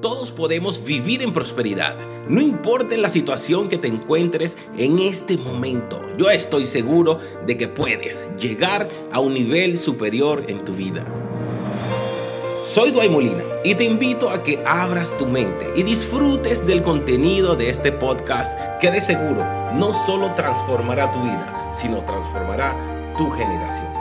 Todos podemos vivir en prosperidad, no importa la situación que te encuentres en este momento. Yo estoy seguro de que puedes llegar a un nivel superior en tu vida. Soy Duay Molina y te invito a que abras tu mente y disfrutes del contenido de este podcast que de seguro no solo transformará tu vida, sino transformará tu generación.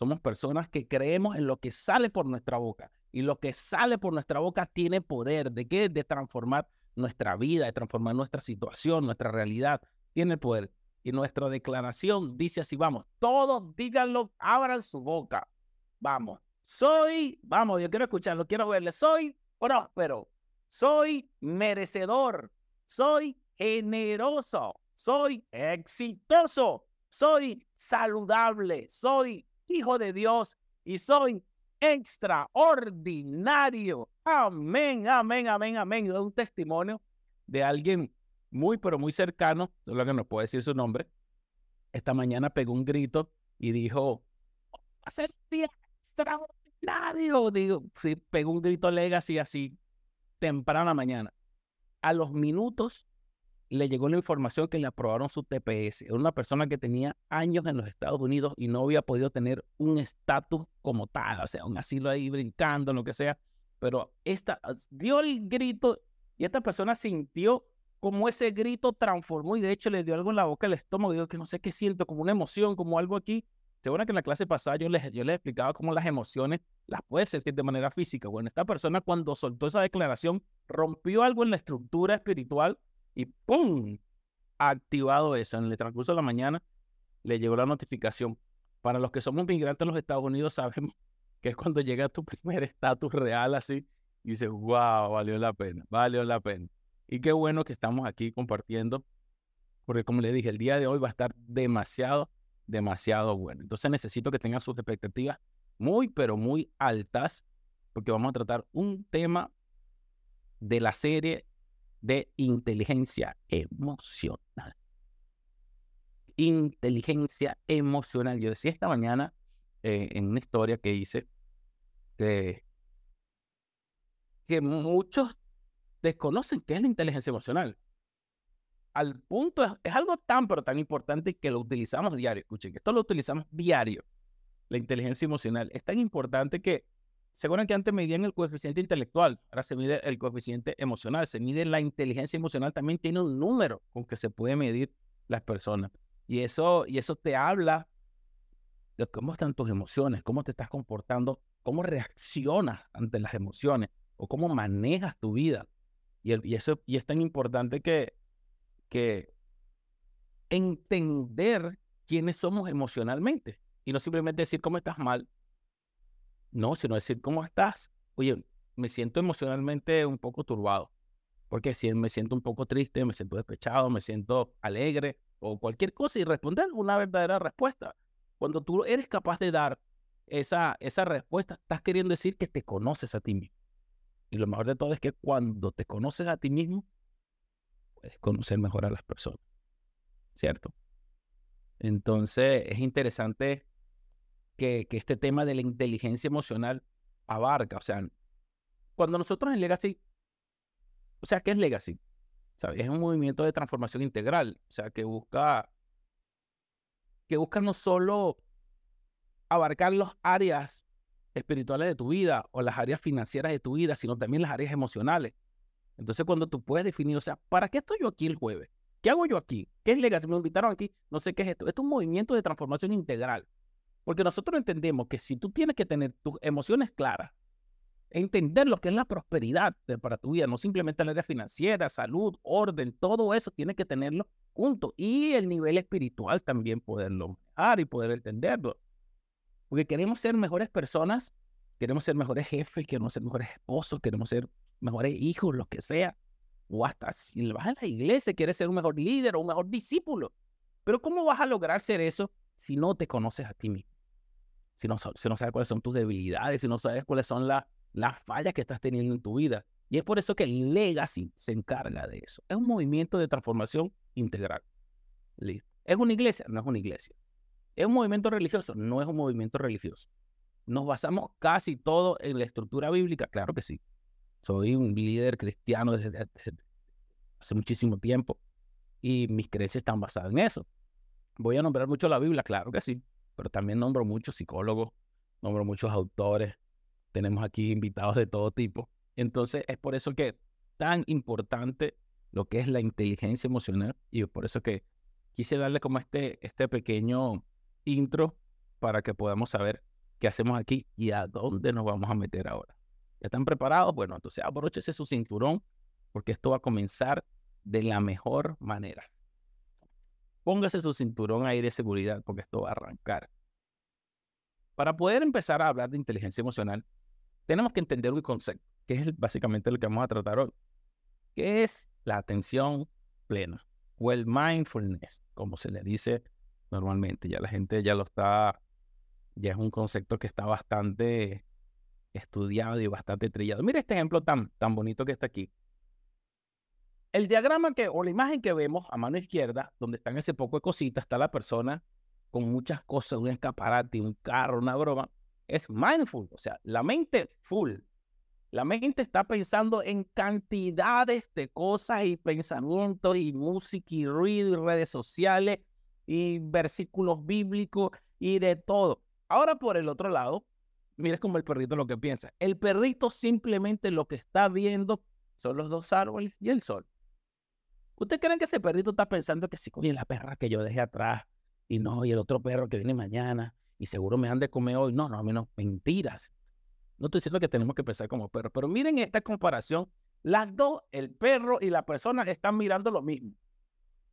Somos personas que creemos en lo que sale por nuestra boca. Y lo que sale por nuestra boca tiene poder. ¿De qué? De transformar nuestra vida, de transformar nuestra situación, nuestra realidad. Tiene poder. Y nuestra declaración dice así, vamos, todos díganlo, abran su boca. Vamos, soy, vamos, yo quiero escucharlo, quiero verle, soy próspero, soy merecedor, soy generoso, soy exitoso, soy saludable, soy hijo de Dios y soy extraordinario. Amén, amén, amén, amén. Es un testimonio de alguien muy, pero muy cercano, solo que no puedo decir su nombre. Esta mañana pegó un grito y dijo, va a ser día extraordinario. Digo, sí, pegó un grito legacy así, temprana mañana. A los minutos le llegó la información que le aprobaron su TPS. Era una persona que tenía años en los Estados Unidos y no había podido tener un estatus como tal, o sea, un asilo ahí brincando, lo que sea. Pero esta dio el grito y esta persona sintió como ese grito transformó y de hecho le dio algo en la boca, el estómago, digo que no sé qué siento, como una emoción, como algo aquí. Seguro que en la clase pasada yo les, yo les explicaba cómo las emociones las puedes sentir de manera física. Bueno, esta persona cuando soltó esa declaración rompió algo en la estructura espiritual y ¡pum! activado eso. En el transcurso de la mañana le llegó la notificación. Para los que somos migrantes en los Estados Unidos sabemos que es cuando llega tu primer estatus real así y dices, wow, valió la pena, valió la pena. Y qué bueno que estamos aquí compartiendo, porque como le dije, el día de hoy va a estar demasiado, demasiado bueno. Entonces necesito que tengan sus expectativas muy, pero muy altas, porque vamos a tratar un tema de la serie de inteligencia emocional. Inteligencia emocional. Yo decía esta mañana eh, en una historia que hice que muchos desconocen qué es la inteligencia emocional. Al punto, es, algo tan, pero tan importante que lo utilizamos diario. Escuchen, esto lo utilizamos diario. La inteligencia emocional es tan importante que Seguro que antes medían el coeficiente intelectual, ahora se mide el coeficiente emocional, se mide la inteligencia emocional, también tiene un número con que se puede medir las personas. Y eso, y eso te habla de cómo están tus emociones, cómo te estás comportando, cómo reaccionas ante las emociones o cómo manejas tu vida. Y, y eso y es tan importante que, que entender quiénes somos emocionalmente y no simplemente decir cómo estás mal, no, sino decir, ¿cómo estás? Oye, me siento emocionalmente un poco turbado. Porque si me siento un poco triste, me siento despechado, me siento alegre o cualquier cosa y responder una verdadera respuesta. Cuando tú eres capaz de dar esa, esa respuesta, estás queriendo decir que te conoces a ti mismo. Y lo mejor de todo es que cuando te conoces a ti mismo, puedes conocer mejor a las personas. ¿Cierto? Entonces es interesante que, este tema de la inteligencia emocional abarca. O sea, cuando nosotros en Legacy, o sea, ¿qué es Legacy? Es un movimiento de transformación integral, o sea, que busca, que busca no solo abarcar las áreas espirituales de tu vida o las áreas financieras de tu vida, sino también las áreas emocionales. Entonces, cuando tú puedes definir, o sea, ¿para qué estoy yo aquí el jueves? ¿Qué hago yo aquí? ¿Qué es Legacy? Me invitaron aquí, no sé qué es esto. Esto es un movimiento de transformación integral. Porque nosotros entendemos que si tú tienes que tener tus emociones claras, entender lo que es la prosperidad para tu vida, no simplemente la área financiera, salud, orden, todo eso tiene que tenerlo junto. Y el nivel espiritual también poderlo manejar y poder entenderlo. Porque queremos ser mejores personas, queremos ser mejores jefes, queremos ser mejores esposos, queremos ser mejores hijos, lo que sea. O hasta si vas a la iglesia, quieres ser un mejor líder o un mejor discípulo. Pero ¿cómo vas a lograr ser eso si no te conoces a ti mismo? Si no, si no sabes cuáles son tus debilidades, si no sabes cuáles son las fallas que estás teniendo en tu vida. Y es por eso que Legacy se encarga de eso. Es un movimiento de transformación integral. ¿Es una iglesia? No es una iglesia. ¿Es un movimiento religioso? No es un movimiento religioso. ¿Nos basamos casi todo en la estructura bíblica? Claro que sí. Soy un líder cristiano desde, hace muchísimo tiempo y mis creencias están basadas en eso. Voy a nombrar mucho la Biblia, claro que sí, pero también nombro muchos psicólogos, nombro muchos autores, tenemos aquí invitados de todo tipo. Entonces es por eso que tan importante lo que es la inteligencia emocional y por eso que quise darle como este, este pequeño intro para que podamos saber qué hacemos aquí y a dónde nos vamos a meter ahora. ¿Ya están preparados? Bueno, entonces abróchese su cinturón porque esto va a comenzar de la mejor manera. Póngase su cinturón ahí de seguridad porque esto va a arrancar. Para poder empezar a hablar de inteligencia emocional, tenemos que entender un concepto, que es básicamente lo que vamos a tratar hoy, que es la atención plena o el mindfulness, como se le dice normalmente. Ya la gente ya lo está, ya es un concepto que está bastante estudiado y bastante trillado. Mira este ejemplo tan, tan bonito que está aquí. El diagrama que, o la imagen que vemos a mano izquierda, donde están ese poco de cositas, está la persona con muchas cosas, un escaparate, un carro, una broma, es mindful, o sea, la mente full. La mente está pensando en cantidades de cosas y pensamientos y música y ruido y redes sociales y versículos bíblicos y de todo. Ahora por el otro lado, mira como el perrito lo que piensa. El perrito simplemente lo que está viendo son los dos árboles y el sol. ¿Usted creen que ese perrito está pensando que si coño la perra que yo dejé atrás y no, y el otro perro que viene mañana y seguro me han de comer hoy? No, no, a mí no, mentiras. No estoy diciendo que tenemos que pensar como perros, pero miren esta comparación. Las dos, el perro y la persona, están mirando lo mismo.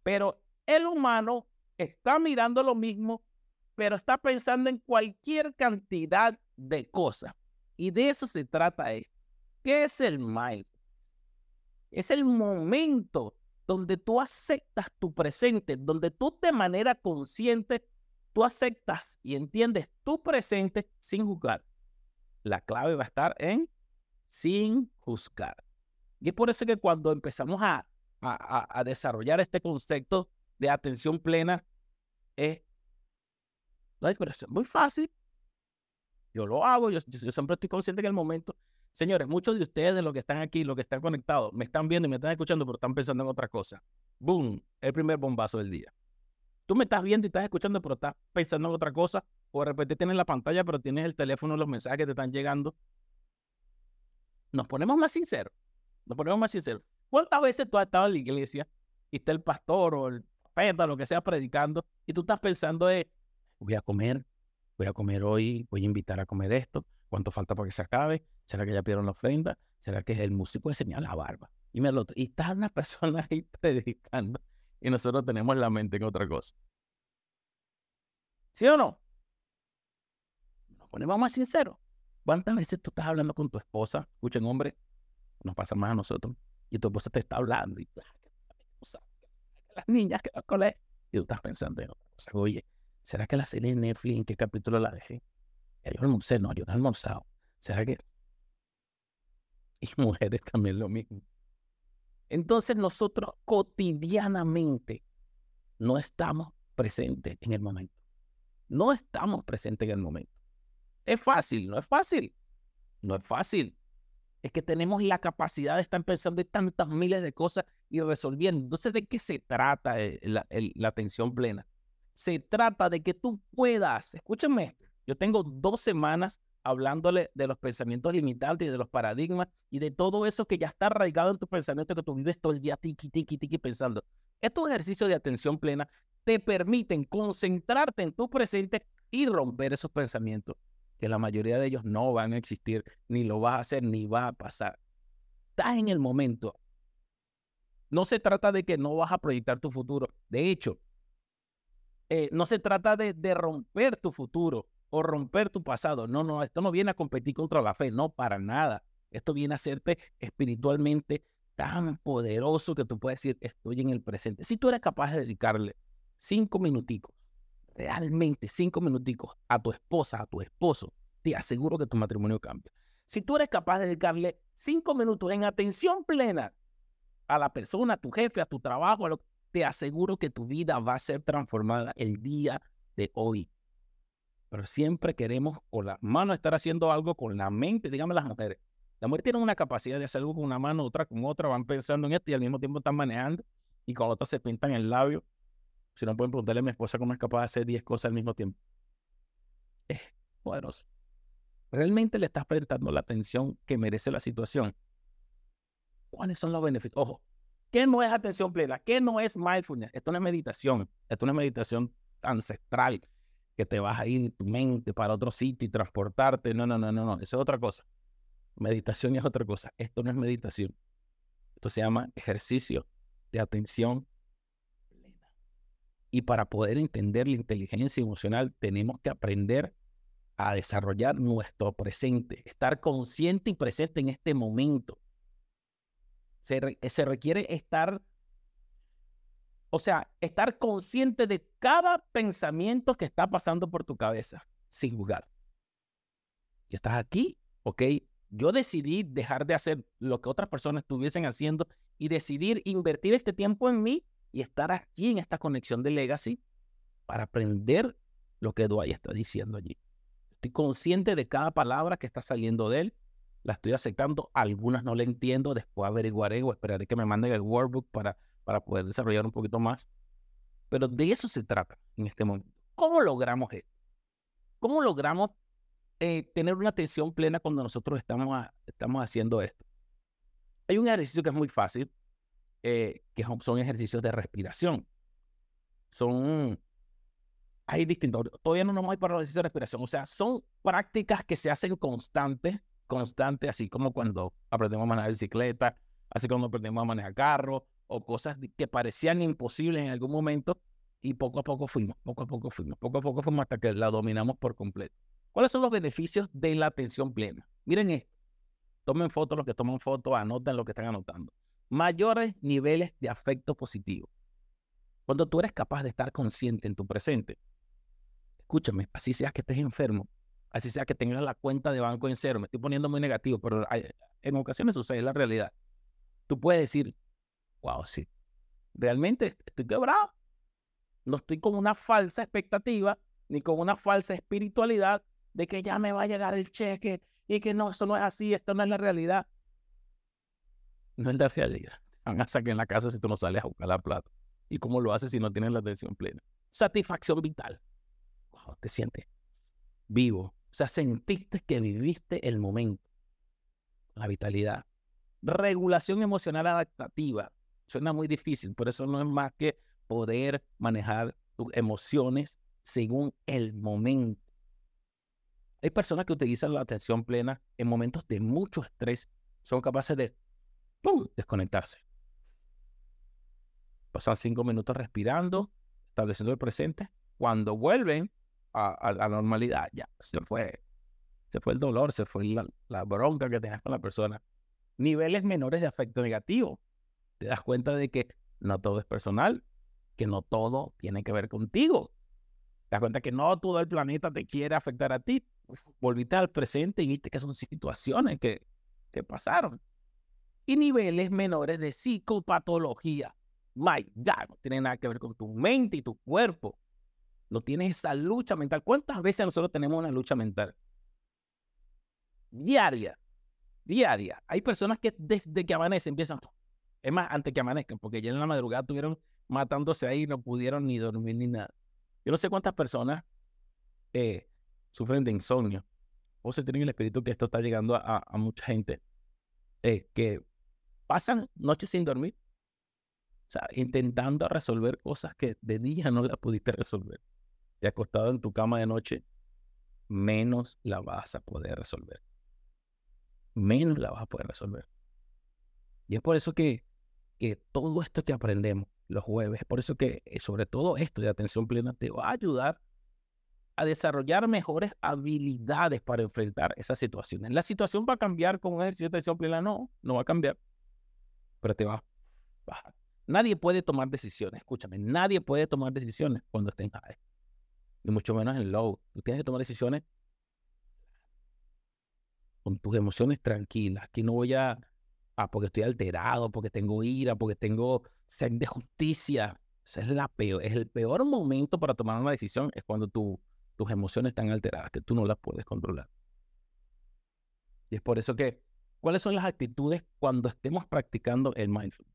Pero el humano está mirando lo mismo, pero está pensando en cualquier cantidad de cosas. Y de eso se trata esto. ¿Qué es el mindfulness? Es el momento donde tú aceptas tu presente, donde tú de manera consciente, tú aceptas y entiendes tu presente sin juzgar. La clave va a estar en sin juzgar. Y es por eso que cuando empezamos a, a, a desarrollar este concepto de atención plena, es, es muy fácil, yo lo hago, yo, siempre estoy consciente en el momento. Señores, muchos de ustedes, de los que están aquí, los que están conectados, me están viendo y me están escuchando, pero están pensando en otra cosa. ¡Boom! El primer bombazo del día. Tú me estás viendo y estás escuchando, pero estás pensando en otra cosa. O de repente tienes la pantalla, pero tienes el teléfono, los mensajes que te están llegando. Nos ponemos más sinceros. Nos ponemos más sinceros. ¿Cuántas veces tú has estado en la iglesia y está el pastor o el profeta, lo que sea, predicando, y tú estás pensando de, voy a comer, voy a comer hoy, voy a invitar a comer esto, cuánto falta para que se acabe, será que ya pidieron la ofrenda, será que el músico enseña la barba. Y me lo y está una persona ahí predicando y nosotros tenemos la mente en otra cosa. ¿Sí o no? Nos ponemos más sinceros. ¿Cuántas veces tú estás hablando con tu esposa? Escuchen, hombre, nos pasa más a nosotros. Y tu esposa te está hablando y las niñas que van a Y tú estás pensando en otra cosa. Oye, ¿Será que la serie de Netflix en qué capítulo la dejé? Yo almorcé, no, yo no he almorzado. ¿Será que...? Y mujeres también lo mismo. Entonces nosotros cotidianamente no estamos presentes en el momento. No estamos presentes en el momento. Es fácil, no es fácil. No es fácil. Es que tenemos la capacidad de estar pensando en tantas miles de cosas y resolviendo. Entonces, ¿de qué se trata eh, la, la atención plena? se trata de que tú puedas, escúchame, yo tengo dos semanas hablándole de los pensamientos limitantes y de los paradigmas y de todo eso que ya está arraigado en tu pensamiento que tú vives todo el día tiki, tiki, tiki pensando. Estos ejercicios de atención plena te permiten concentrarte en tu presente y romper esos pensamientos, que la mayoría de ellos no van a existir, ni lo vas a hacer, ni va a pasar. Estás en el momento. No se trata de que no vas a proyectar tu futuro. De hecho, eh, no se trata de, de romper tu futuro o romper tu pasado. No, no, esto no viene a competir contra la fe, no, para nada. Esto viene a hacerte espiritualmente tan poderoso que tú puedes decir, estoy en el presente. Si tú eres capaz de dedicarle cinco minuticos, realmente cinco minuticos a tu esposa, a tu esposo, te aseguro que tu matrimonio cambia. Si tú eres capaz de dedicarle cinco minutos en atención plena a la persona, a tu jefe, a tu trabajo, te aseguro que tu vida va a ser transformada el día de hoy. Pero siempre queremos con la mano estar haciendo algo con la mente, dígame las mujeres. La mujer tiene una capacidad de hacer algo con una mano, otra con otra, van pensando en esto y al mismo tiempo están manejando y con otra se pintan el labio. Si no pueden preguntarle a mi esposa cómo es capaz de hacer 10 cosas al mismo tiempo. Es poderoso. ¿Realmente le estás prestando la atención que merece la situación? ¿Cuáles son los beneficios? Ojo, ¿qué no es atención plena? ¿Qué no es mindfulness? Esto no es meditación. Esto no es meditación ancestral que te vas a ir tu mente para otro sitio y transportarte. No, no, no, no, no. Eso es otra cosa. Meditación es otra cosa. Esto no es meditación. Esto se llama ejercicio de atención plena. Y para poder entender la inteligencia emocional tenemos que aprender a desarrollar nuestro presente, estar consciente y presente en este momento. Se, se requiere estar, o sea, estar consciente de cada pensamiento que está pasando por tu cabeza, sin juzgar. Y estás aquí, ok, yo decidí dejar de hacer lo que otras personas estuviesen haciendo y decidir invertir este tiempo en mí y estar aquí en esta conexión de legacy para aprender lo que Dwight está diciendo allí. Estoy consciente de cada palabra que está saliendo de él, la estoy aceptando, algunas no le entiendo, después averiguaré o esperaré que me manden el workbook para, para poder desarrollar un poquito más. Pero de eso se trata en este momento. ¿Cómo logramos esto? ¿Cómo logramos eh, tener una atención plena cuando nosotros estamos, estamos haciendo esto. Hay un ejercicio que es muy fácil, eh, que son ejercicios de respiración. Son, hay distintos, todavía no nos a ir para los de respiración, o sea, son prácticas que se hacen constantes, constantes, así como cuando aprendemos a manejar bicicleta, así como aprendemos a manejar carro, o cosas que parecían imposibles en algún momento, y poco a poco fuimos, poco a poco fuimos, poco a poco fuimos hasta que la dominamos por completo. ¿Cuáles son los beneficios de la atención plena? Miren esto. Tomen fotos los que toman fotos, anoten lo que están anotando. Mayores niveles de afecto positivo. Cuando tú eres capaz de estar consciente en tu presente, escúchame, así sea que estés enfermo, así sea que tengas la cuenta de banco en cero, me estoy poniendo muy negativo, pero en ocasiones sucede la realidad. Tú puedes decir, wow, sí, realmente estoy quebrado. No estoy con una falsa expectativa ni con una falsa espiritualidad de que ya me va a llegar el cheque y que no, eso no es así, esto no es la realidad. No es la realidad. Van a sacar en la casa si tú no sales a buscar la plata. ¿Y cómo lo haces si no tienes la atención plena? Satisfacción vital. Wow, te sientes vivo. O sea, sentiste que viviste el momento. La vitalidad. Regulación emocional adaptativa. Suena muy difícil, por eso no es más que poder manejar tus emociones según el momento. Hay personas que utilizan la atención plena en momentos de mucho estrés, son capaces de desconectarse. Pasan cinco minutos respirando, estableciendo el presente. Cuando vuelven a, la normalidad, ya se fue. Se fue el dolor, se fue la, bronca que tenías con la persona. Niveles menores de afecto negativo. Te das cuenta de que no todo es personal, que no todo tiene que ver contigo. Te das cuenta que no todo el planeta te quiere afectar a ti volviste al presente y viste que son situaciones que, que pasaron. Y niveles menores de psicopatología. My ya no tiene nada que ver con tu mente y tu cuerpo. No tienes esa lucha mental. ¿Cuántas veces nosotros tenemos una lucha mental? Diaria. Diaria. Hay personas que desde que amanece empiezan. Es más, antes que amanezcan, porque ya en la madrugada estuvieron matándose ahí, no pudieron ni dormir ni nada. Yo no sé cuántas personas eh, sufren de insomnio o se tienen el espíritu que esto está llegando a, mucha gente eh, que pasan noches sin dormir, o sea, intentando resolver cosas que de día no las pudiste resolver. Te acostado en tu cama de noche, menos la vas a poder resolver. Menos la vas a poder resolver. Y es por eso que, que todo esto que aprendemos los jueves, es por eso que eh, sobre todo esto de atención plena te va a ayudar a desarrollar mejores habilidades para enfrentar esas situaciones. La situación va a cambiar con un ejercicio de atención plena, no, no va a cambiar, pero te va a bajar. Nadie puede tomar decisiones, escúchame, nadie puede tomar decisiones cuando esté en high, ni mucho menos en low. Tú tienes que tomar decisiones con tus emociones tranquilas. Aquí no voy a, ah, porque estoy alterado, porque tengo ira, porque tengo sed de justicia. Es, el peor momento para tomar una decisión, es cuando tus emociones están alteradas, que tú no las puedes controlar. Y es por eso que, ¿cuáles son las actitudes cuando estemos practicando el mindfulness?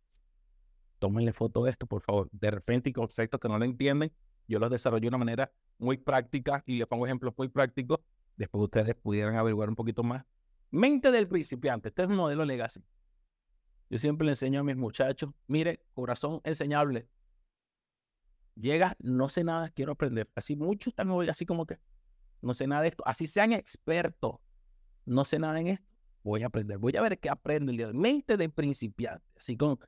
Tómenle foto de esto, por favor. De repente, y conceptos que no lo entienden, yo los desarrollo de una manera muy práctica y les pongo ejemplos muy prácticos. Después ustedes pudieran averiguar un poquito más. Mente del principiante. Este es un modelo legacy. Yo siempre le enseño a mis muchachos, mire, corazón enseñable. Llega, no sé nada, quiero aprender. Así muchos están hoy así como que, no sé nada de esto. Así sean expertos, no sé nada en esto, voy a aprender. Voy a ver qué aprendo el día de. Mente de principiante, así con,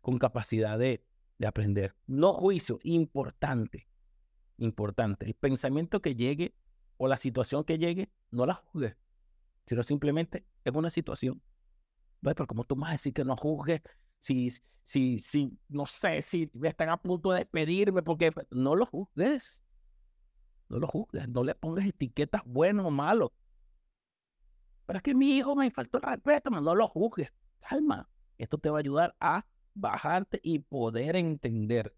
con capacidad de, de aprender. No juicio, importante, importante. El pensamiento que llegue o la situación que llegue, no la juzgues, sino simplemente es una situación. Pero como tú vas a decir que no juzgues si, si, si, no sé, si están a punto de despedirme, porque no lo juzgues. No lo juzgues, no le pongas etiquetas buenas o malos. Pero es que mi hijo me faltó el respeto, no lo juzgues. Calma, esto te va a ayudar a bajarte y poder entender.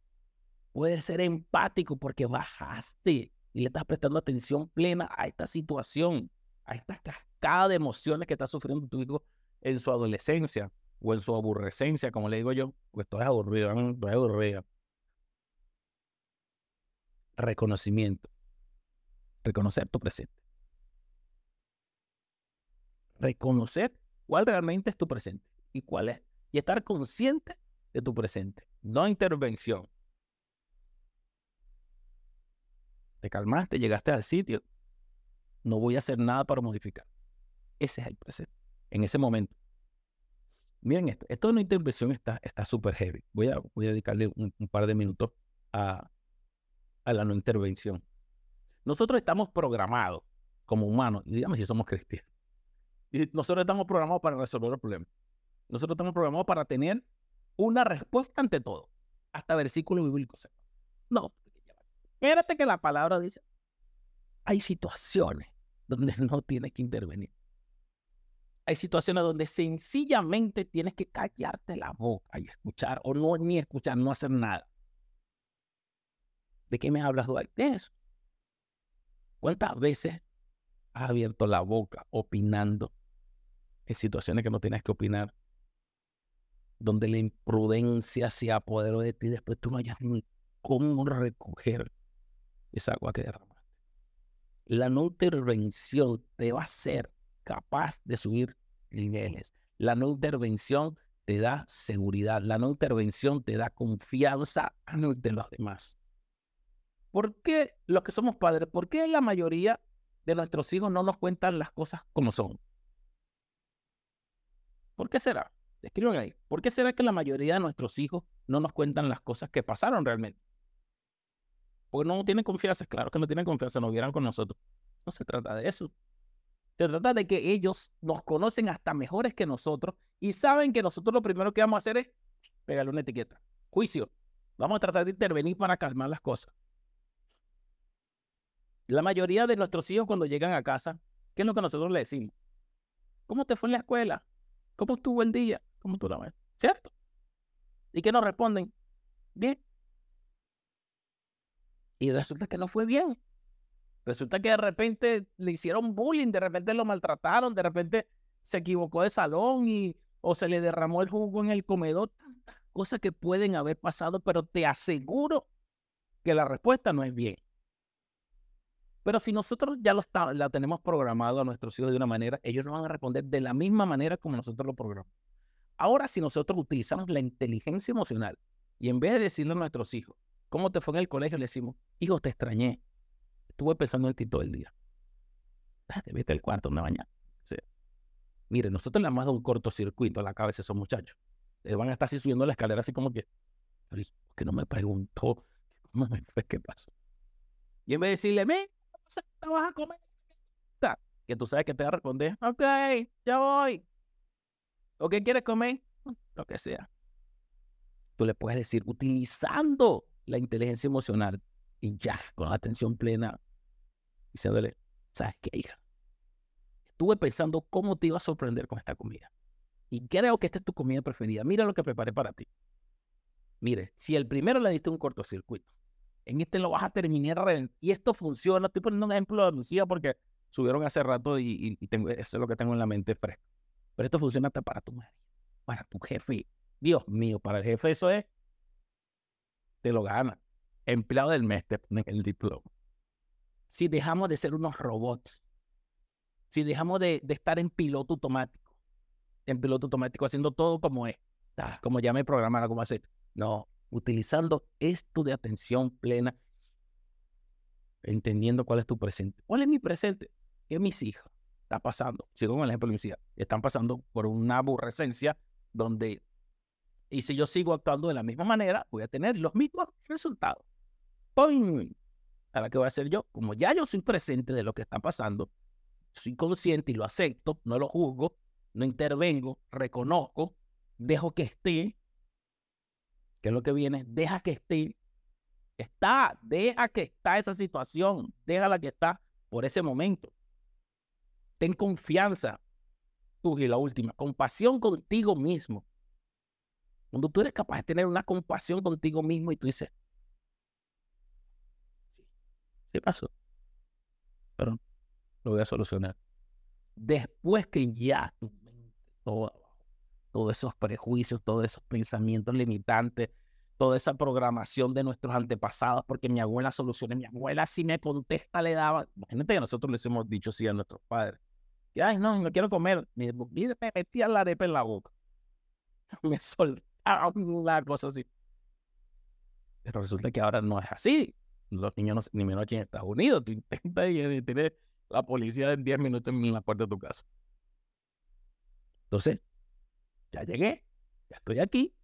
Puedes ser empático porque bajaste y le estás prestando atención plena a esta situación, a esta cascada de emociones que está sufriendo tu hijo en su adolescencia o en su aburrecencia, como le digo yo, pues todo es aburrido, estoy aburrido. Reconocimiento. Reconocer tu presente. Reconocer cuál realmente es tu presente y cuál es. Y estar consciente de tu presente. No intervención. Te calmaste, llegaste al sitio. No voy a hacer nada para modificar. Ese es el presente. En ese momento. Miren esto, esto de una intervención está súper heavy. Voy a, voy a dedicarle un, par de minutos a, a la no intervención. Nosotros estamos programados como humanos, y dígame si somos cristianos. Nosotros estamos programados para resolver los problemas. Nosotros estamos programados para tener una respuesta ante todo, hasta versículo bíblico. No, espérate que la palabra dice, hay situaciones donde no tienes que intervenir. Hay situaciones donde sencillamente tienes que callarte la boca y escuchar, o no ni escuchar, no hacer nada. ¿De qué me hablas, eso. ¿Cuántas veces has abierto la boca opinando en situaciones que no tienes que opinar? Donde la imprudencia se apoderó de ti, después tú no hayas ni cómo recoger esa agua que derramaste. La no intervención te va a hacer capaz de subir niveles. La no intervención te da seguridad. La no intervención te da confianza ante los demás. ¿Por qué los que somos padres, por qué la mayoría de nuestros hijos no nos cuentan las cosas como son? ¿Por qué será? Escriban ahí. ¿Por qué será que la mayoría de nuestros hijos no nos cuentan las cosas que pasaron realmente? Porque no tienen confianza. Claro que no tienen confianza, no vieran con nosotros. No se trata de eso. Se trata de que ellos nos conocen hasta mejores que nosotros y saben que nosotros lo primero que vamos a hacer es pegarle una etiqueta. Juicio. Vamos a tratar de intervenir para calmar las cosas. La mayoría de nuestros hijos cuando llegan a casa, ¿qué es lo que nosotros le decimos? ¿Cómo te fue en la escuela? ¿Cómo estuvo el día? ¿Cómo tú la ves? ¿Cierto? ¿Y qué nos responden? Bien. Y resulta que no fue bien. Resulta que de repente le hicieron bullying, de repente lo maltrataron, de repente se equivocó de salón y o se le derramó el jugo en el comedor. Tantas cosas que pueden haber pasado, pero te aseguro que la respuesta no es bien. Pero si nosotros ya lo la tenemos programado a nuestros hijos de una manera, ellos no van a responder de la misma manera como nosotros lo programamos. Ahora, si nosotros utilizamos la inteligencia emocional y en vez de decirle a nuestros hijos, ¿cómo te fue en el colegio? Le decimos, hijo, te extrañé, Estuve pensando en ti todo el día. Te vete al cuarto, me bañar. Mire, nosotros le hemos dado un cortocircuito a la cabeza a esos muchachos. Ellos van a estar así subiendo la escalera, así como que, que no me preguntó qué pasó. Y en vez de decirle, me, vas a comer. Que tú sabes que te va a responder, ok, ya voy. ¿O qué quieres comer? Lo que sea. Tú le puedes decir, utilizando la inteligencia emocional, y ya, con la atención plena, diciéndole, ¿sabes qué, hija? Estuve pensando cómo te iba a sorprender con esta comida. Y creo que esta es tu comida preferida. Mira lo que preparé para ti. Mire, si el primero le diste un cortocircuito En este lo vas a terminar. Y esto funciona. Estoy poniendo un ejemplo de Lucía porque subieron hace rato y, tengo, eso es lo que tengo en la mente fresco. Pero esto funciona hasta para tu madre, para tu jefe. Dios mío, para el jefe eso es, te lo gana. Empleado del mes te ponen el diploma. Si dejamos de ser unos robots, si dejamos de, estar en piloto automático, en piloto automático haciendo todo como es, como ya me programaron, como hacer. No, utilizando esto de atención plena, entendiendo cuál es tu presente. ¿Cuál es mi presente? ¿Qué mis hijas está pasando? Sigo con el ejemplo de mis hijas. Están pasando por una aborrecencia donde, y si yo sigo actuando de la misma manera, voy a tener los mismos resultados. ¡Pum! Ahora, ¿qué voy a hacer yo? Como ya yo soy presente de lo que está pasando, soy consciente y lo acepto, no lo juzgo, no intervengo, reconozco, dejo que esté, ¿qué es lo que viene? Deja que esté, está, deja que está esa situación, déjala que está por ese momento. Ten confianza. Tú y la última, compasión contigo mismo. Cuando tú eres capaz de tener una compasión contigo mismo y tú dices, ¿qué pasó? Pero lo voy a solucionar. Después que ya tu mente, toda todos esos prejuicios, todos esos pensamientos limitantes, toda esa programación de nuestros antepasados, porque mi abuela soluciona, mi abuela si me contesta le daba, imagínate que nosotros les hemos dicho sí a nuestros padres, que ay no, no quiero comer, me, me metía la arepa en la boca, me soltaba una cosa así. Pero resulta que ahora no es así. Los niños, no, ni menos en Estados Unidos, tú intentas y tienes la policía en 10 minutos en la puerta de tu casa. Entonces, ya llegué, ya estoy aquí.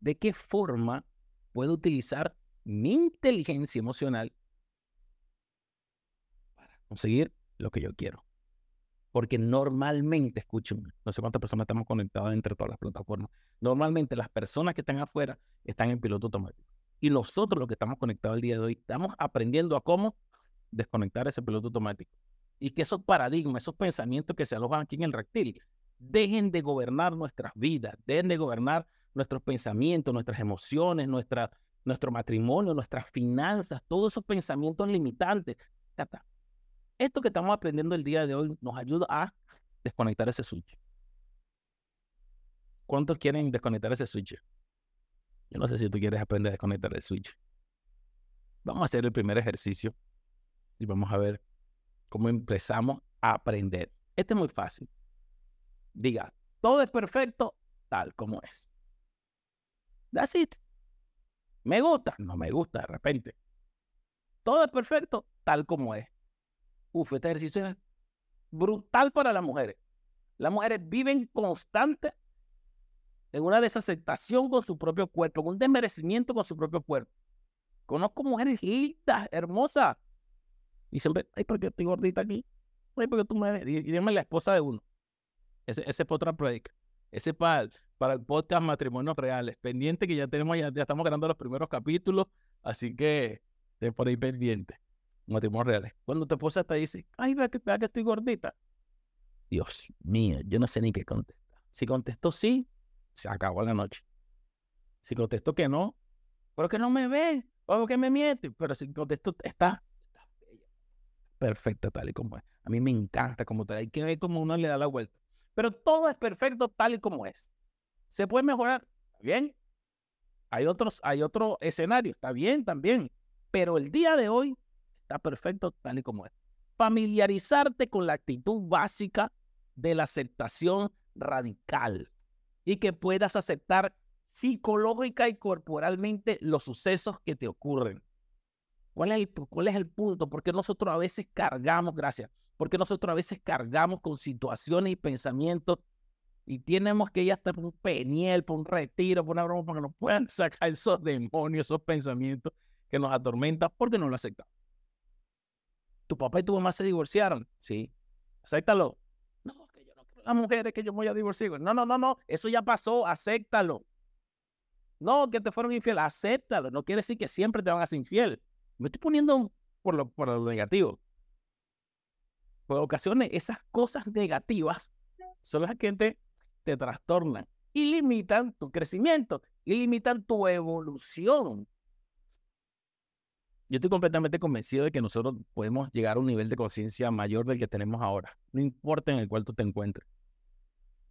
¿De qué forma puedo utilizar mi inteligencia emocional para conseguir lo que yo quiero? Porque normalmente, escuchen, no sé cuántas personas estamos conectadas entre todas las plataformas. Normalmente las personas que están afuera están en piloto automático. Y nosotros los que estamos conectados el día de hoy, estamos aprendiendo a cómo desconectar ese piloto automático. Y que esos paradigmas, esos pensamientos que se alojan aquí en el reptil, dejen de gobernar nuestras vidas, dejen de gobernar nuestros pensamientos, nuestras emociones, nuestra, nuestro matrimonio, nuestras finanzas, todos esos pensamientos limitantes. Esto que estamos aprendiendo el día de hoy nos ayuda a desconectar ese switch. ¿Cuántos quieren desconectar ese switch? Yo no sé si tú quieres aprender a desconectar el switch. Vamos a hacer el primer ejercicio y vamos a ver cómo empezamos a aprender. Este es muy fácil diga, todo es perfecto tal como es. That's it. Me gusta, no me gusta de repente. Todo es perfecto tal como es. Uf, este ejercicio es brutal para las mujeres. Las mujeres viven constante en una desaceptación con su propio cuerpo, en un desmerecimiento con su propio cuerpo. Conozco mujeres lindas, hermosas. Y siempre, ay, ¿por qué estoy gordita aquí? Ay, ¿por qué tú me... Y, y la esposa de uno. Ese, es para otra break. Ese es para, para el podcast Matrimonios Reales. Pendiente que ya tenemos, ya, ya estamos grabando los primeros capítulos. Así que ten por ahí pendiente. Matrimonios Reales. Cuando tu esposa te dice, ay, vea que, vea que estoy gordita. Dios mío, yo no sé ni qué contestar. Si contestó sí, se acabó la noche. Si contestó que no, pero que no me ve, o que me miente. Pero si contestó, está, está perfecta tal y como es. A mí me encanta como tal. Hay que ver cómo uno le da la vuelta. Pero todo es perfecto tal y como es. ¿Se puede mejorar? bien. Hay, otros, hay otro escenario, está bien también. Pero el día de hoy está perfecto tal y como es. Familiarizarte con la actitud básica de la aceptación radical y que puedas aceptar psicológica y corporalmente los sucesos que te ocurren. ¿Cuál es el, cuál es el punto? Porque nosotros a veces cargamos, gracias, porque nosotros a veces cargamos con situaciones y pensamientos y tenemos que ir hasta por un peniel, por un retiro, por una broma, para que nos puedan sacar esos demonios, esos pensamientos que nos atormentan porque no lo aceptamos. Tu papá y tu mamá se divorciaron, sí, acéptalo. No, que yo no quiero las mujeres que yo voy a divorciar. No, no, no, no, eso ya pasó, acéptalo. No, que te fueron infiel, acéptalo. No quiere decir que siempre te van a ser infiel. Me estoy poniendo por lo, por lo negativo. Por ocasiones, esas cosas negativas son las que te, te trastornan y limitan tu crecimiento y limitan tu evolución. Yo estoy completamente convencido de que nosotros podemos llegar a un nivel de conciencia mayor del que tenemos ahora, no importa en el cual tú te encuentres.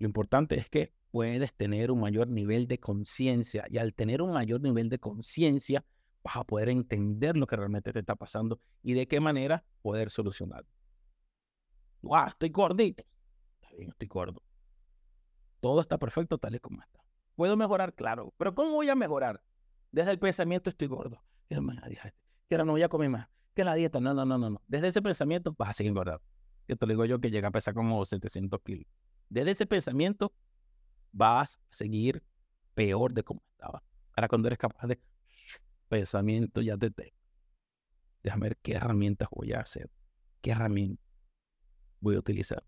Lo importante es que puedes tener un mayor nivel de conciencia y al tener un mayor nivel de conciencia vas a poder entender lo que realmente te está pasando y de qué manera poder solucionarlo. ¡Wow! Estoy gordito. Está bien, estoy gordo. Todo está perfecto tal y como está. ¿Puedo mejorar? Claro. Pero ¿cómo voy a mejorar? Desde el pensamiento estoy gordo. Que ahora no voy a comer más. Que la dieta, no, no, no, no. Desde ese pensamiento vas a seguir engordando. Que te lo digo yo que llega a pesar como 700 kilos. Desde ese pensamiento vas a seguir peor de como estaba. Ahora cuando eres capaz de pensamiento ya te tengo. Déjame ver qué herramientas voy a hacer. ¿Qué herramientas voy a utilizar?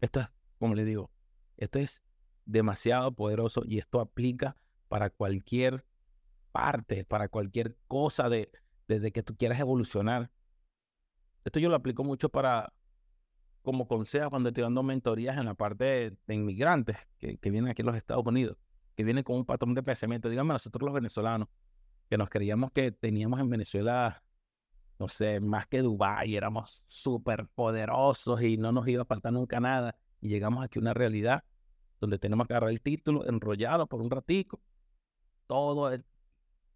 Esto es, como le digo, esto es demasiado poderoso y esto aplica para cualquier parte, para cualquier cosa de, desde que tú quieras evolucionar. Esto yo lo aplico mucho para, como consejo cuando estoy dando mentorías en la parte de, inmigrantes que, que, vienen aquí a los Estados Unidos, que vienen con un patrón de pensamiento. Díganme nosotros los venezolanos, que nos creíamos que teníamos en Venezuela, no sé, más que Dubái, éramos súper poderosos y no nos iba a faltar nunca nada. Y llegamos aquí a una realidad donde tenemos que agarrar el título enrollado por un ratico. Todo,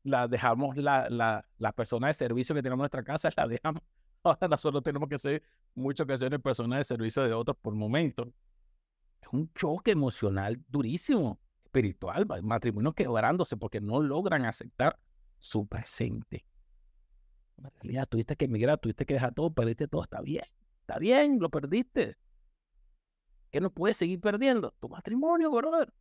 la dejamos, la, la, la persona de servicio que tenemos en nuestra casa, la dejamos. Ahora nosotros tenemos que ser mucho que ser personas de servicio de otros por momento. Es un choque emocional durísimo, espiritual, matrimonios quebrándose porque no logran aceptar su presente. En realidad, tuviste que emigrar, tuviste que dejar todo, perdiste todo, está bien, está bien, lo perdiste. ¿Qué no puedes seguir perdiendo? Tu matrimonio, brother.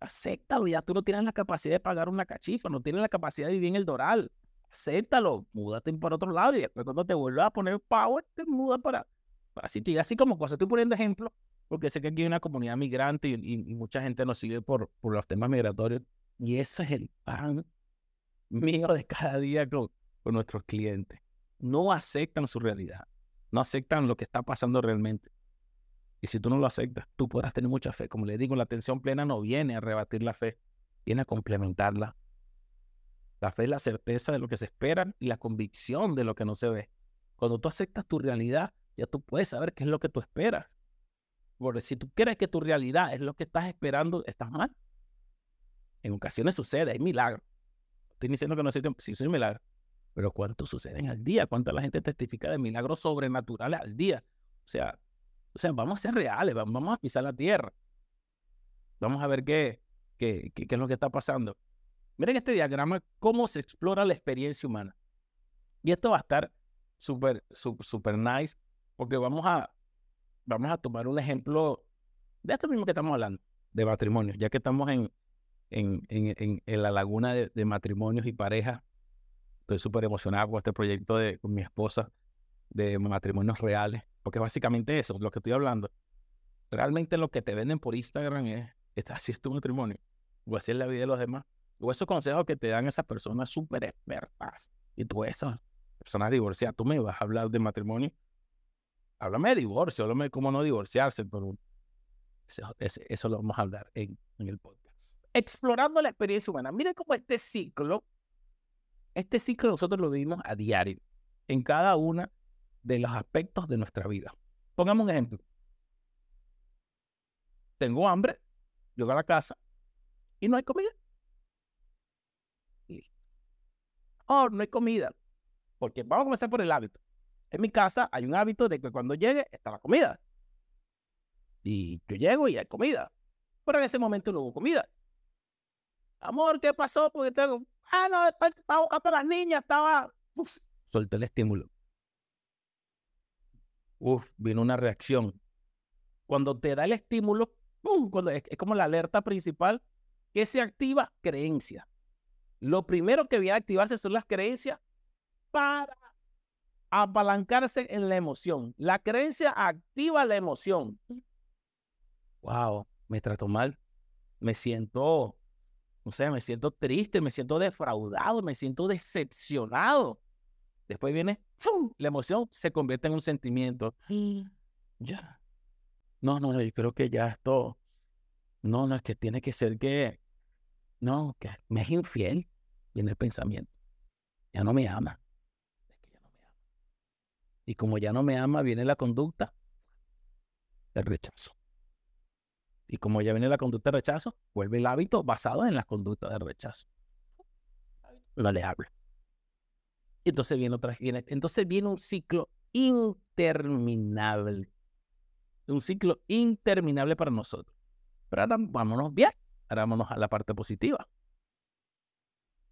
Acéptalo, ya tú no tienes la capacidad de pagar una cachifa, no tienes la capacidad de vivir en el Doral. Acéptalo, múdate para otro lado y después cuando te vuelvas a poner power, te mudas para, para. Y así como cosas, estoy poniendo ejemplos porque sé que aquí hay una comunidad migrante y, mucha gente nos sigue por, por los temas migratorios. Y eso es el pan mío de cada día con, con nuestros clientes. No aceptan su realidad, no aceptan lo que está pasando realmente. Y si tú no lo aceptas, tú podrás tener mucha fe. Como le digo, la atención plena no viene a rebatir la fe, viene a complementarla. La fe es la certeza de lo que se espera y la convicción de lo que no se ve. Cuando tú aceptas tu realidad, ya tú puedes saber qué es lo que tú esperas. Porque si tú crees que tu realidad es lo que estás esperando, estás mal. En ocasiones sucede, hay milagros. Estoy diciendo que no existe, sí, soy milagro. Pero ¿cuántos suceden al día? ¿Cuánta la gente testifica de milagros sobrenaturales al día? O sea, o sea, vamos a ser reales, vamos a pisar la tierra. Vamos a ver qué, qué, qué, es lo que está pasando. Miren este diagrama, cómo se explora la experiencia humana. Y esto va a estar súper, súper nice, porque vamos a, vamos a tomar un ejemplo de esto mismo que estamos hablando, de matrimonio, ya que estamos en, en, en, en la laguna de, matrimonios y parejas. Estoy súper emocionado con este proyecto de, con mi esposa de matrimonios reales. Porque básicamente eso, lo que estoy hablando. Realmente lo que te venden por Instagram es, así es tu matrimonio. O así es la vida de los demás. O esos consejos que te dan esas personas súper expertas. Y tú esas personas divorciadas, tú me vas a hablar de matrimonio. Háblame de divorcio, háblame de cómo no divorciarse, pero eso, lo vamos a hablar en, en el podcast. Explorando la experiencia humana. Miren cómo este ciclo, este ciclo nosotros lo vivimos a diario. En cada una de los aspectos de nuestra vida. Pongamos un ejemplo. Tengo hambre, llego a la casa y no hay comida. Oh, no hay comida. Porque vamos a comenzar por el hábito. En mi casa hay un hábito de que cuando llegue está la comida. Y yo llego y hay comida. Pero en ese momento no hubo comida. Amor, ¿qué pasó? Porque tengo. Ah, no, estaba buscando a las niñas, estaba. Uf, solté el estímulo uf, vino una reacción. Cuando te da el estímulo. Cuando es, como la alerta principal, que se activa creencia. Lo primero que viene a activarse son las creencias para apalancarse en la emoción. La creencia activa la emoción. Wow, me trato mal. Me siento, no sé, me siento triste, me siento defraudado, me siento decepcionado. Después viene, la emoción se convierte en un sentimiento. Ya. No, no, yo creo que ya esto, no, no, es que tiene que ser que, no, me es infiel, viene el pensamiento. ya no me ama. Es que ya no me ama. Y como ya no me ama, viene la conducta del rechazo. Y como ya viene la conducta de rechazo, vuelve el hábito basado en la conducta de rechazo. No le hablo. Y entonces viene otra viene, entonces viene un ciclo interminable. Un ciclo interminable para nosotros. Pero ahora vámonos bien. Ahora vámonos a la parte positiva.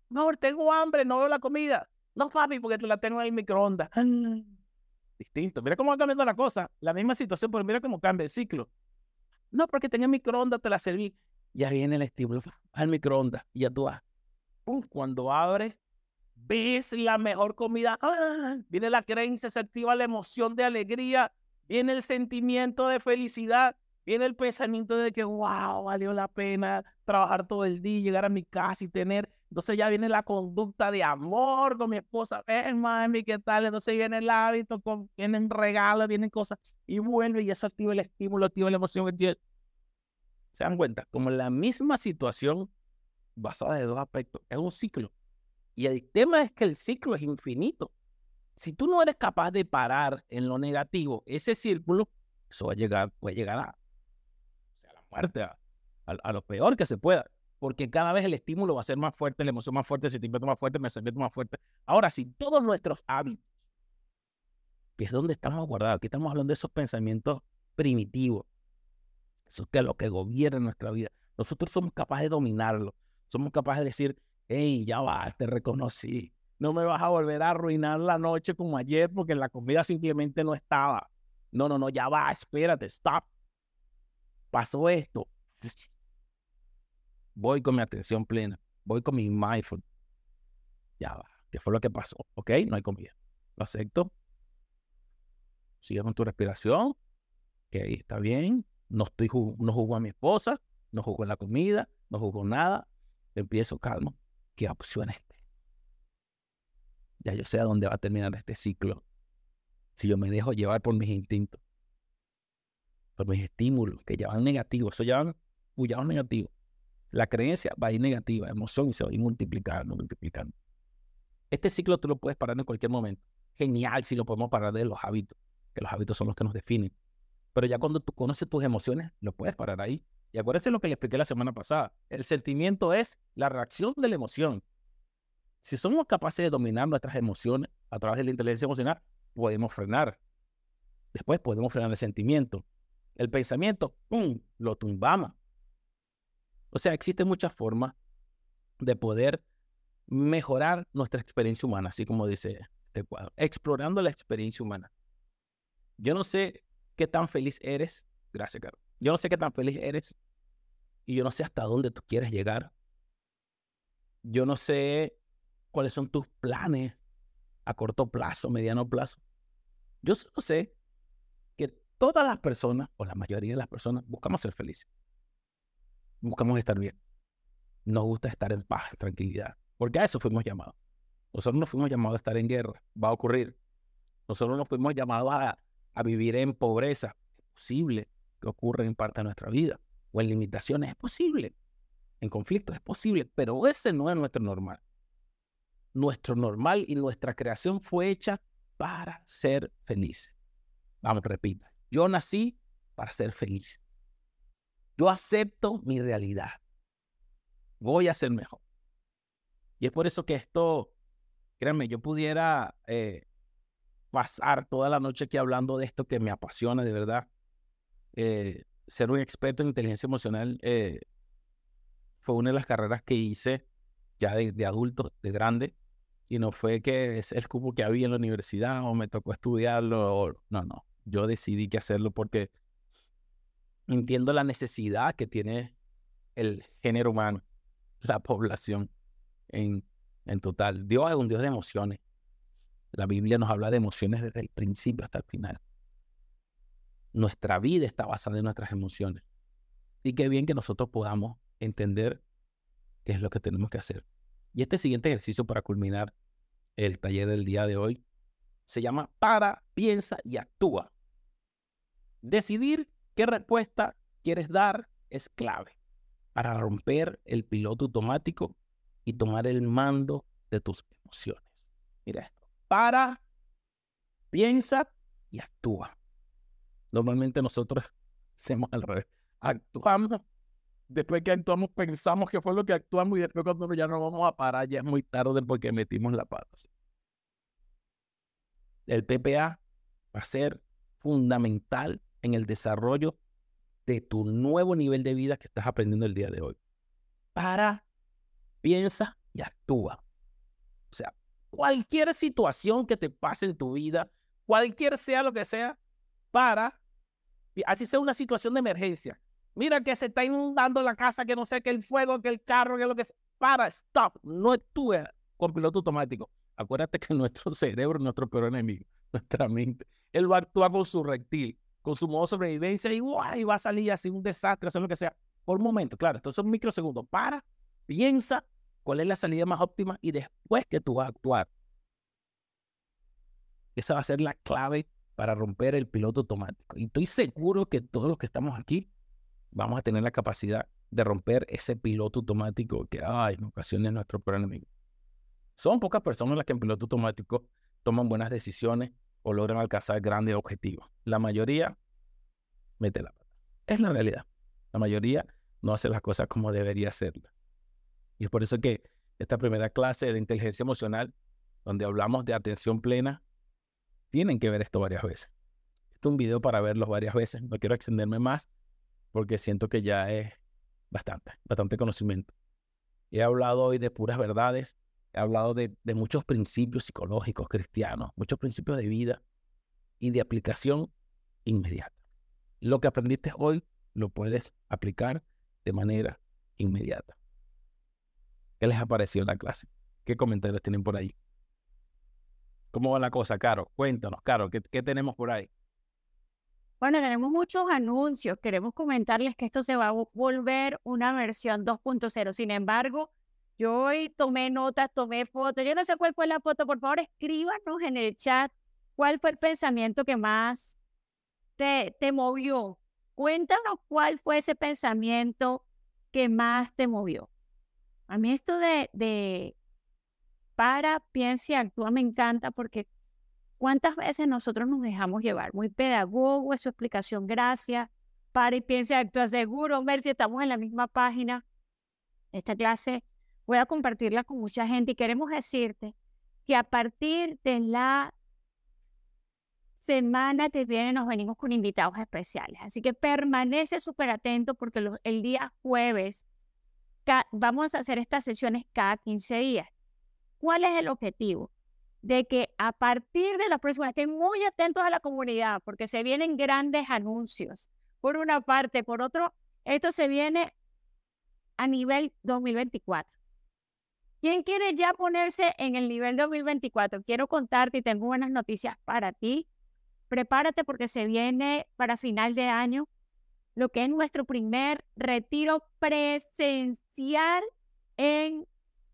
No, tengo hambre, no veo la comida. No, papi, porque te la tengo en el microondas. Distinto. Mira cómo va cambiando la cosa. La misma situación, pero mira cómo cambia el ciclo. No, porque tenía microondas, te la serví. Ya viene el estímulo al microondas y ya tú vas. Cuando abres, ves la mejor comida. ¡Ah! Viene la creencia, se activa la emoción de alegría, viene el sentimiento de felicidad, viene el pensamiento de que, wow, valió la pena trabajar todo el día, llegar a mi casa y tener. Entonces ya viene la conducta de amor con mi esposa. Ven, mami, ¿qué tal? Entonces viene el hábito, vienen regalos, vienen cosas y vuelve y eso activa el estímulo, activa la emoción. ¿Se dan cuenta? Como la misma situación basada en dos aspectos. Es un ciclo. Y el tema es que el ciclo es infinito. Si tú no eres capaz de parar en lo negativo ese círculo, eso va a llegar, puede llegar a, muerte, a, lo peor que se pueda. Porque cada vez el estímulo va a ser más fuerte, la emoción más fuerte, el sentimiento más fuerte, el pensamiento más fuerte. Ahora, si todos nuestros hábitos, que es donde estamos guardados, aquí estamos hablando de esos pensamientos primitivos, eso que es lo que gobierna nuestra vida, nosotros somos capaces de dominarlo, somos capaces de decir, hey, ya va, te reconocí. No me vas a volver a arruinar la noche como ayer porque la comida simplemente no estaba. No, no, no, ya va, espérate, stop. Pasó esto. Voy con mi atención plena, voy con mi mindful. Ya va, ¿qué fue lo que pasó? Ok, no hay comida. Lo acepto. Sigue con tu respiración. Ok, está bien. No, estoy no a mi esposa, no juzgo la comida, no juzgo nada. Empiezo calmo qué opciones tengo. Ya yo sé a dónde va a terminar este ciclo. Si yo me dejo llevar por mis instintos, por mis estímulos, que ya van negativos, eso ya van negativos. La creencia va a ir negativa, emoción y se va a ir multiplicando, multiplicando. Este ciclo tú lo puedes parar en cualquier momento. Genial si lo podemos parar de los hábitos, que los hábitos son los que nos definen. Pero ya cuando tú conoces tus emociones, lo puedes parar ahí. Y acuérdense lo que le expliqué la semana pasada. El sentimiento es la reacción de la emoción. Si somos capaces de dominar nuestras emociones a través de la inteligencia emocional, podemos frenar. Después podemos frenar el sentimiento. El pensamiento, ¡pum!, lo tumbamos. O sea, existen muchas formas de poder mejorar nuestra experiencia humana, así como dice este cuadro, explorando la experiencia humana. Yo no sé qué tan feliz eres, gracias, Carlos. Yo no sé qué tan feliz eres y yo no sé hasta dónde tú quieres llegar. Yo no sé cuáles son tus planes a corto plazo, mediano plazo. Yo solo sé todas las personas, o la mayoría de las personas, buscamos ser felices. Buscamos estar bien. Nos gusta estar en paz, tranquilidad. Porque a eso fuimos llamados. Nosotros no fuimos llamados a estar en guerra. Va a ocurrir. Nosotros no fuimos llamados a vivir en pobreza. Es posible que ocurra en parte de nuestra vida o en limitaciones, es posible. En conflictos es posible, pero ese no es nuestro normal. Nuestro normal y nuestra creación fue hecha para ser felices. Vamos, repita. Yo nací para ser feliz. Yo acepto mi realidad. Voy a ser mejor. Y es por eso que esto, créanme, yo pudiera eh, pasar toda la noche aquí hablando de esto que me apasiona de verdad. Eh, ser un experto en inteligencia emocional eh, fue una de las carreras que hice ya de, adulto, de grande, y no fue que es el cupo que había en la universidad o me tocó estudiarlo. no, no. Yo decidí que hacerlo porque entiendo la necesidad que tiene el género humano, la población en, en total. Dios es un Dios de emociones. La Biblia nos habla de emociones desde el principio hasta el final. Nuestra vida está basada en nuestras emociones. Y qué bien que nosotros podamos entender qué es lo que tenemos que hacer. Y este siguiente ejercicio para culminar el taller del día de hoy se llama para, piensa y actúa. Decidir qué respuesta quieres dar es clave para romper el piloto automático y tomar el mando de tus emociones. Mira esto. Para, piensa y actúa. Normalmente nosotros hacemos al revés. Actuamos, después que actuamos pensamos que fue lo que actuamos y después cuando ya no vamos a parar ya es muy tarde porque metimos la pata. El PPA va a ser fundamental en el desarrollo de tu nuevo nivel de vida que estás aprendiendo el día de hoy. Para, piensa y actúa. O sea, cualquier situación que te pase en tu vida, cualquier sea lo que sea, para, así sea una situación de emergencia. Mira que se está inundando la casa, que no sé, que el fuego, que el carro, que lo que sea. Para, stop. No actúe con piloto automático. Acuérdate que nuestro cerebro es nuestro peor enemigo, nuestra mente. Él va a actuar con su reptil, con su modo sobrevivencia y, y va a salir así un desastre, hacer lo que sea. Por un momento, claro, esto son microsegundos. Para, piensa cuál es la salida más óptima y después que tú vas a actuar. Esa va a ser la clave para romper el piloto automático. Y estoy seguro que todos los que estamos aquí vamos a tener la capacidad de romper ese piloto automático que ay, en ocasiones es nuestro peor. Son pocas personas las que en piloto automático toman buenas decisiones o logran alcanzar grandes objetivos. La mayoría mete la pata. Es la realidad. La mayoría no hace las cosas como debería hacerlas. Y es por eso que esta primera clase de inteligencia emocional, donde hablamos de atención plena, tienen que ver esto varias veces. Este es un video para verlo varias veces. No quiero extenderme más porque siento que ya es bastante, bastante conocimiento. He hablado hoy de puras verdades, he hablado de, muchos principios psicológicos cristianos, muchos principios de vida y de aplicación inmediata. Lo que aprendiste hoy lo puedes aplicar de manera inmediata. ¿Qué les ha parecido la clase? ¿Qué comentarios tienen por ahí? ¿Cómo va la cosa, Caro? Cuéntanos, Caro, ¿qué, qué tenemos por ahí? Bueno, tenemos muchos anuncios. Queremos comentarles que esto se va a volver una versión 2.0. Sin embargo, yo hoy tomé notas, tomé fotos. Yo no sé cuál fue la foto. Por favor, escríbanos en el chat cuál fue el pensamiento que más te, te movió. Cuéntanos cuál fue ese pensamiento que más te movió. A mí esto de, de para, piensa y actúa me encanta porque cuántas veces nosotros nos dejamos llevar. Muy pedagogo es su explicación, gracias. Para y piensa y actúa seguro. Si estamos en la misma página. Esta clase voy a compartirla con mucha gente y queremos decirte que a partir de la semana que viene nos venimos con invitados especiales. Así que permanece súper atento porque el día jueves vamos a hacer estas sesiones cada 15 días. ¿Cuál es el objetivo? De que a partir de la próxima estén muy atentos a la comunidad porque se vienen grandes anuncios. Por una parte, por otro, esto se viene a nivel 2024. ¿Quién quiere ya ponerse en el nivel 2024? Quiero contarte y tengo buenas noticias para ti. Prepárate porque se viene para final de año lo que es nuestro primer retiro presencial en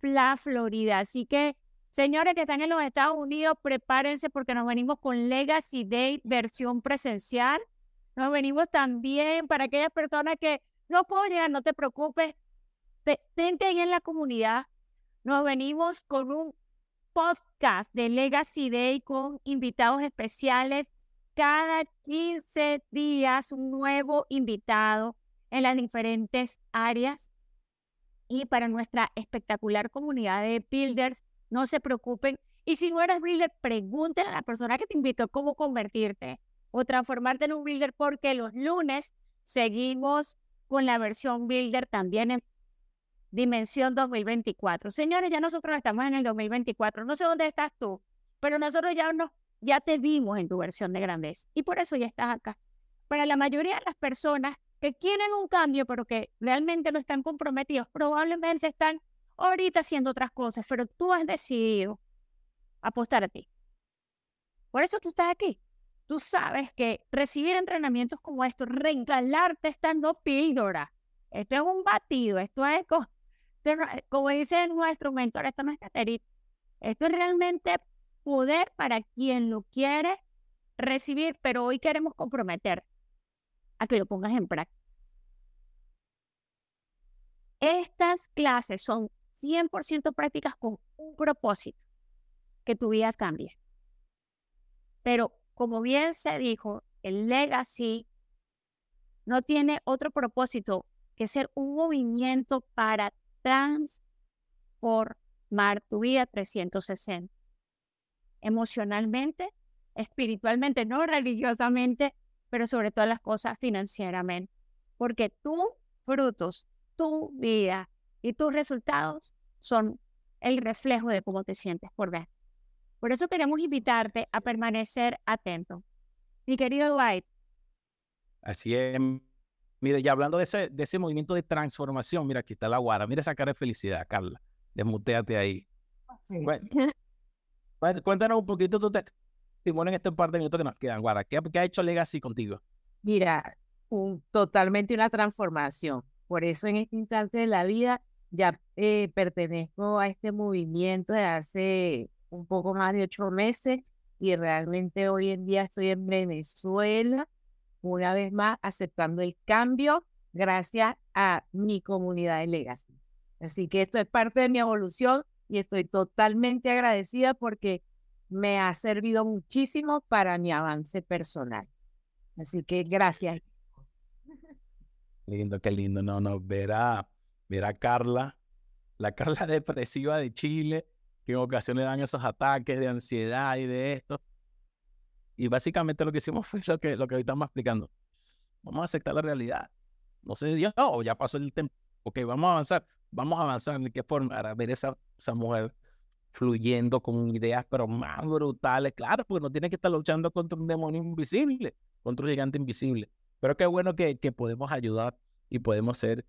la Florida. Así que, señores que están en los Estados Unidos, prepárense porque nos venimos con Legacy Day versión presencial. Nos venimos también para aquellas personas que no pueden llegar, no te preocupes, tente en la comunidad. Nos venimos con un podcast de Legacy Day con invitados especiales cada 15 días un nuevo invitado en las diferentes áreas. Y para nuestra espectacular comunidad de builders, no se preocupen. Y si no eres builder, pregúntale a la persona que te invitó cómo convertirte o transformarte en un builder, porque los lunes seguimos con la versión builder también en Dimensión 2024. Señores, ya nosotros estamos en el 2024. No sé dónde estás tú, pero nosotros ya nos ya te vimos en tu versión de grandeza y por eso ya estás acá. Para la mayoría de las personas que quieren un cambio, pero que realmente no están comprometidos, probablemente están ahorita haciendo otras cosas, pero tú has decidido apostar a ti. Por eso tú estás aquí. Tú sabes que recibir entrenamientos como estos, reengalarte esta no píldora. Esto es un batido, esto es, como dice nuestro mentor, esto no es caterito. Esto es realmente poder para quien lo quiere recibir, pero hoy queremos comprometer a que lo pongas en práctica. Estas clases son 100% prácticas con un propósito. que tu vida cambie. Pero como bien se dijo, el legacy no tiene otro propósito que ser un movimiento para transformar tu vida 360. Emocionalmente, espiritualmente, no religiosamente, pero sobre todas las cosas financieramente. Porque tus frutos, tu vida y tus resultados son el reflejo de cómo te sientes por ver. Por eso queremos invitarte a permanecer atento. Mi querido Dwight. Así es. Mire, ya hablando de ese, de ese movimiento de transformación, mira, aquí está la guara. Mira esa cara de felicidad, Carla. Desmuteate ahí. Cuéntanos un poquito tu testimonio en este par de minutos que nos quedan, Guara. ¿Qué, qué ha hecho Legacy contigo? Mira, un, totalmente una transformación. Por eso en este instante de la vida ya eh, pertenezco a este movimiento de hace un poco más de ocho meses y realmente hoy en día estoy en Venezuela, una vez más aceptando el cambio gracias a mi comunidad de Legacy. Así que esto es parte de mi evolución y estoy totalmente agradecida porque me ha servido muchísimo para mi avance personal. Así que gracias. Lindo, qué lindo. No, no, verá, verá Carla, la Carla depresiva de Chile, que en ocasiones dan esos ataques de ansiedad y de esto. Y básicamente lo que hicimos fue lo que, lo que ahorita estamos explicando. Vamos a aceptar la realidad. No se dio, no, ya pasó el tiempo. Ok, vamos a avanzar. Vamos a avanzar. ¿De qué forma? Para ver esa, esa mujer fluyendo con ideas, pero más brutales. Claro, porque no tiene que estar luchando contra un demonio invisible, contra un gigante invisible. Pero qué bueno que, que podemos ayudar y podemos ser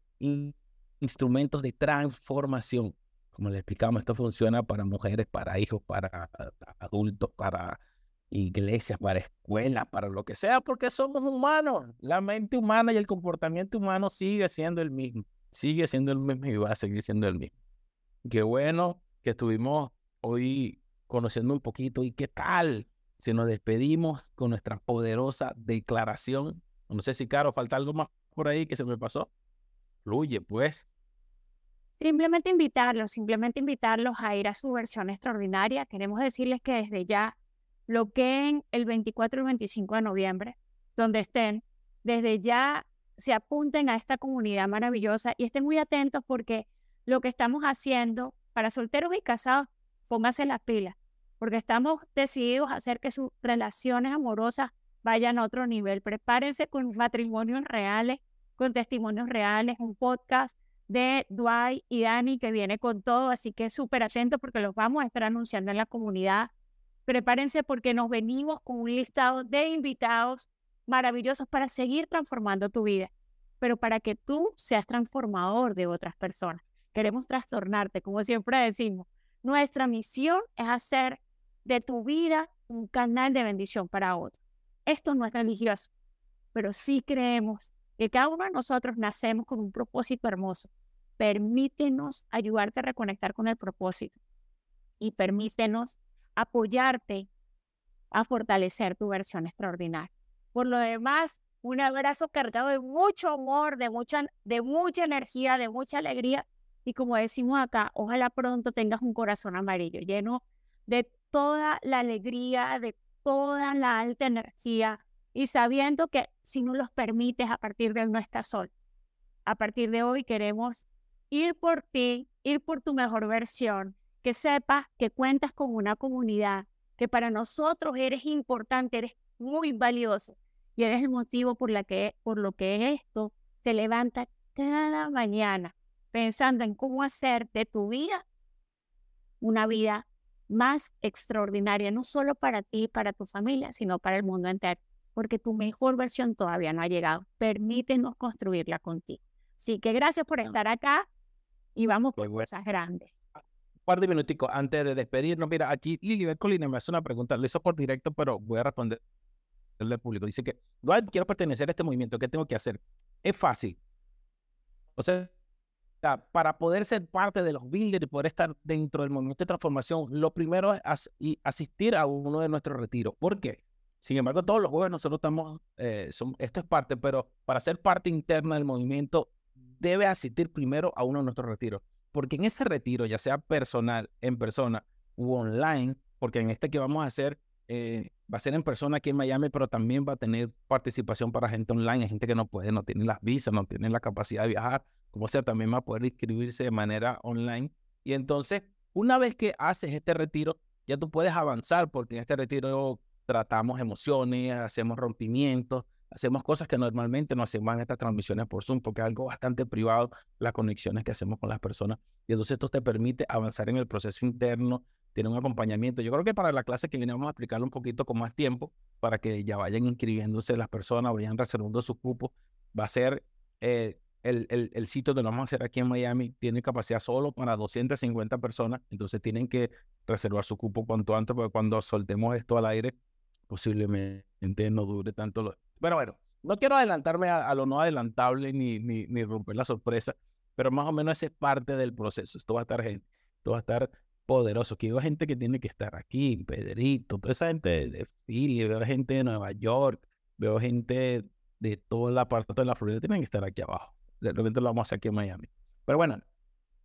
instrumentos de transformación. Como le explicamos, esto funciona para mujeres, para hijos, para adultos, para iglesias, para escuelas, para lo que sea, porque somos humanos. La mente humana y el comportamiento humano sigue siendo el mismo, sigue siendo el mismo y va a seguir siendo el mismo. Qué bueno que estuvimos hoy conociendo un poquito y qué tal si nos despedimos con nuestra poderosa declaración. No sé si, Caro, falta algo más por ahí que se me pasó. Fluye, pues. Simplemente invitarlos, simplemente invitarlos a ir a su versión extraordinaria. Queremos decirles que desde ya bloqueen el 24 y 25 de noviembre, donde estén, desde ya se apunten a esta comunidad maravillosa y estén muy atentos porque lo que estamos haciendo para solteros y casados, pónganse las pilas, porque estamos decididos a hacer que sus relaciones amorosas vayan a otro nivel. Prepárense con matrimonios reales, con testimonios reales, un podcast de Dwight y Dani que viene con todo, así que súper atento porque los vamos a estar anunciando en la comunidad. Prepárense porque nos venimos con un listado de invitados maravillosos para seguir transformando tu vida, pero para que tú seas transformador de otras personas queremos trastornarte, como siempre decimos. Nuestra misión es hacer de tu vida un canal de bendición para otros. Esto no es religioso, pero sí creemos que cada uno de nosotros nacemos con un propósito hermoso. Permítenos ayudarte a reconectar con el propósito y permítenos apoyarte a fortalecer tu versión extraordinaria. Por lo demás, un abrazo cargado de mucho amor, de mucha, de mucha energía, de mucha alegría y como decimos acá, ojalá pronto tengas un corazón amarillo lleno de toda la alegría, de toda la alta energía y sabiendo que si no los permites, a partir de hoy no estás sol. A partir de hoy queremos ir por ti, ir por tu mejor versión, que sepas que cuentas con una comunidad, que para nosotros eres importante, eres muy valioso y eres el motivo por, la que, por lo que esto se levanta cada mañana pensando en cómo hacer de tu vida una vida más extraordinaria, no solo para ti y para tu familia, sino para el mundo entero, porque tu mejor versión todavía no ha llegado. Permítenos construirla contigo. Así que gracias por estar acá y vamos por cosas grandes. Par de minuticos antes de despedirnos. Mira, aquí Lili Colina me hace una pregunta. Le hizo por directo, pero voy a responderle al público. Dice que, quiero pertenecer a este movimiento. ¿Qué tengo que hacer? Es fácil. O sea, para poder ser parte de los builders y poder estar dentro del movimiento de transformación, lo primero es asistir a uno de nuestros retiros. ¿Por qué? Sin embargo, todos los jueves nosotros estamos, eh, esto es parte, pero para ser parte interna del movimiento, debe asistir primero a uno de nuestros retiros. Porque en ese retiro, ya sea personal, en persona u online, porque en este que vamos a hacer eh, va a ser en persona aquí en Miami, pero también va a tener participación para gente online, gente que no puede, no tiene las visas, no tiene la capacidad de viajar, como sea, también va a poder inscribirse de manera online. Y entonces, una vez que haces este retiro, ya tú puedes avanzar, porque en este retiro tratamos emociones, hacemos rompimientos, hacemos cosas que normalmente no hacemos en estas transmisiones por Zoom, porque es algo bastante privado, las conexiones que hacemos con las personas. Y entonces esto te permite avanzar en el proceso interno, tiene un acompañamiento. Yo creo que para la clase que viene vamos a explicarlo un poquito con más tiempo, para que ya vayan inscribiéndose las personas, vayan reservando sus cupos. Va a ser eh, el, el, el, sitio donde lo vamos a hacer aquí en Miami, tiene capacidad solo para 250 personas, entonces tienen que reservar su cupo cuanto antes, porque cuando soltemos esto al aire, posiblemente no dure tanto. Lo... Pero bueno, no quiero adelantarme a, lo no adelantable ni, ni, romper la sorpresa, pero más o menos esa es parte del proceso. Esto va a estar gente, esto va a estar poderoso. Que veo gente que tiene que estar aquí, Pedrito, toda esa gente de Philly, veo gente de Nueva York, veo gente de toda la parte de la Florida, tienen que estar aquí abajo. De repente lo vamos a hacer aquí en Miami. Pero bueno,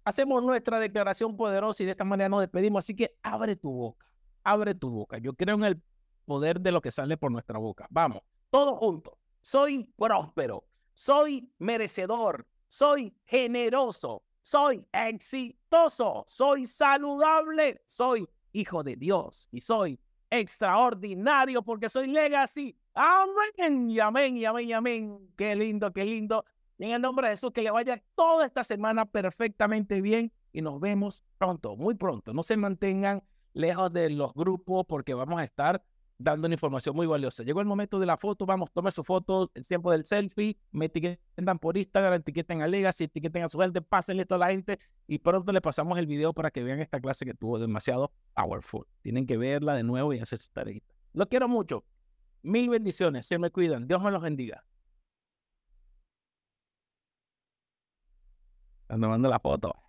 hacemos nuestra declaración poderosa y de esta manera nos despedimos. Así que abre tu boca, abre tu boca. Yo creo en el poder de lo que sale por nuestra boca. Vamos, todos juntos. Soy próspero, soy merecedor, soy generoso, soy exitoso, soy saludable, soy hijo de Dios y soy extraordinario porque soy legacy. Amén y amén y amén y amén. Qué lindo, qué lindo. en el nombre de Jesús, que le vaya toda esta semana perfectamente bien y nos vemos pronto, muy pronto. No se mantengan lejos de los grupos porque vamos a estar dando una información muy valiosa. Llegó el momento de la foto, vamos, tome su foto, el tiempo del selfie, me etiquetan por Instagram, etiqueten a Legacy, etiqueten a su gente, pásenle esto a la gente y pronto le pasamos el video para que vean esta clase que tuvo demasiado powerful. Tienen que verla de nuevo y hacer su tarea. Lo quiero mucho. Mil bendiciones, se me cuidan, Dios me los bendiga. Ando mando la foto.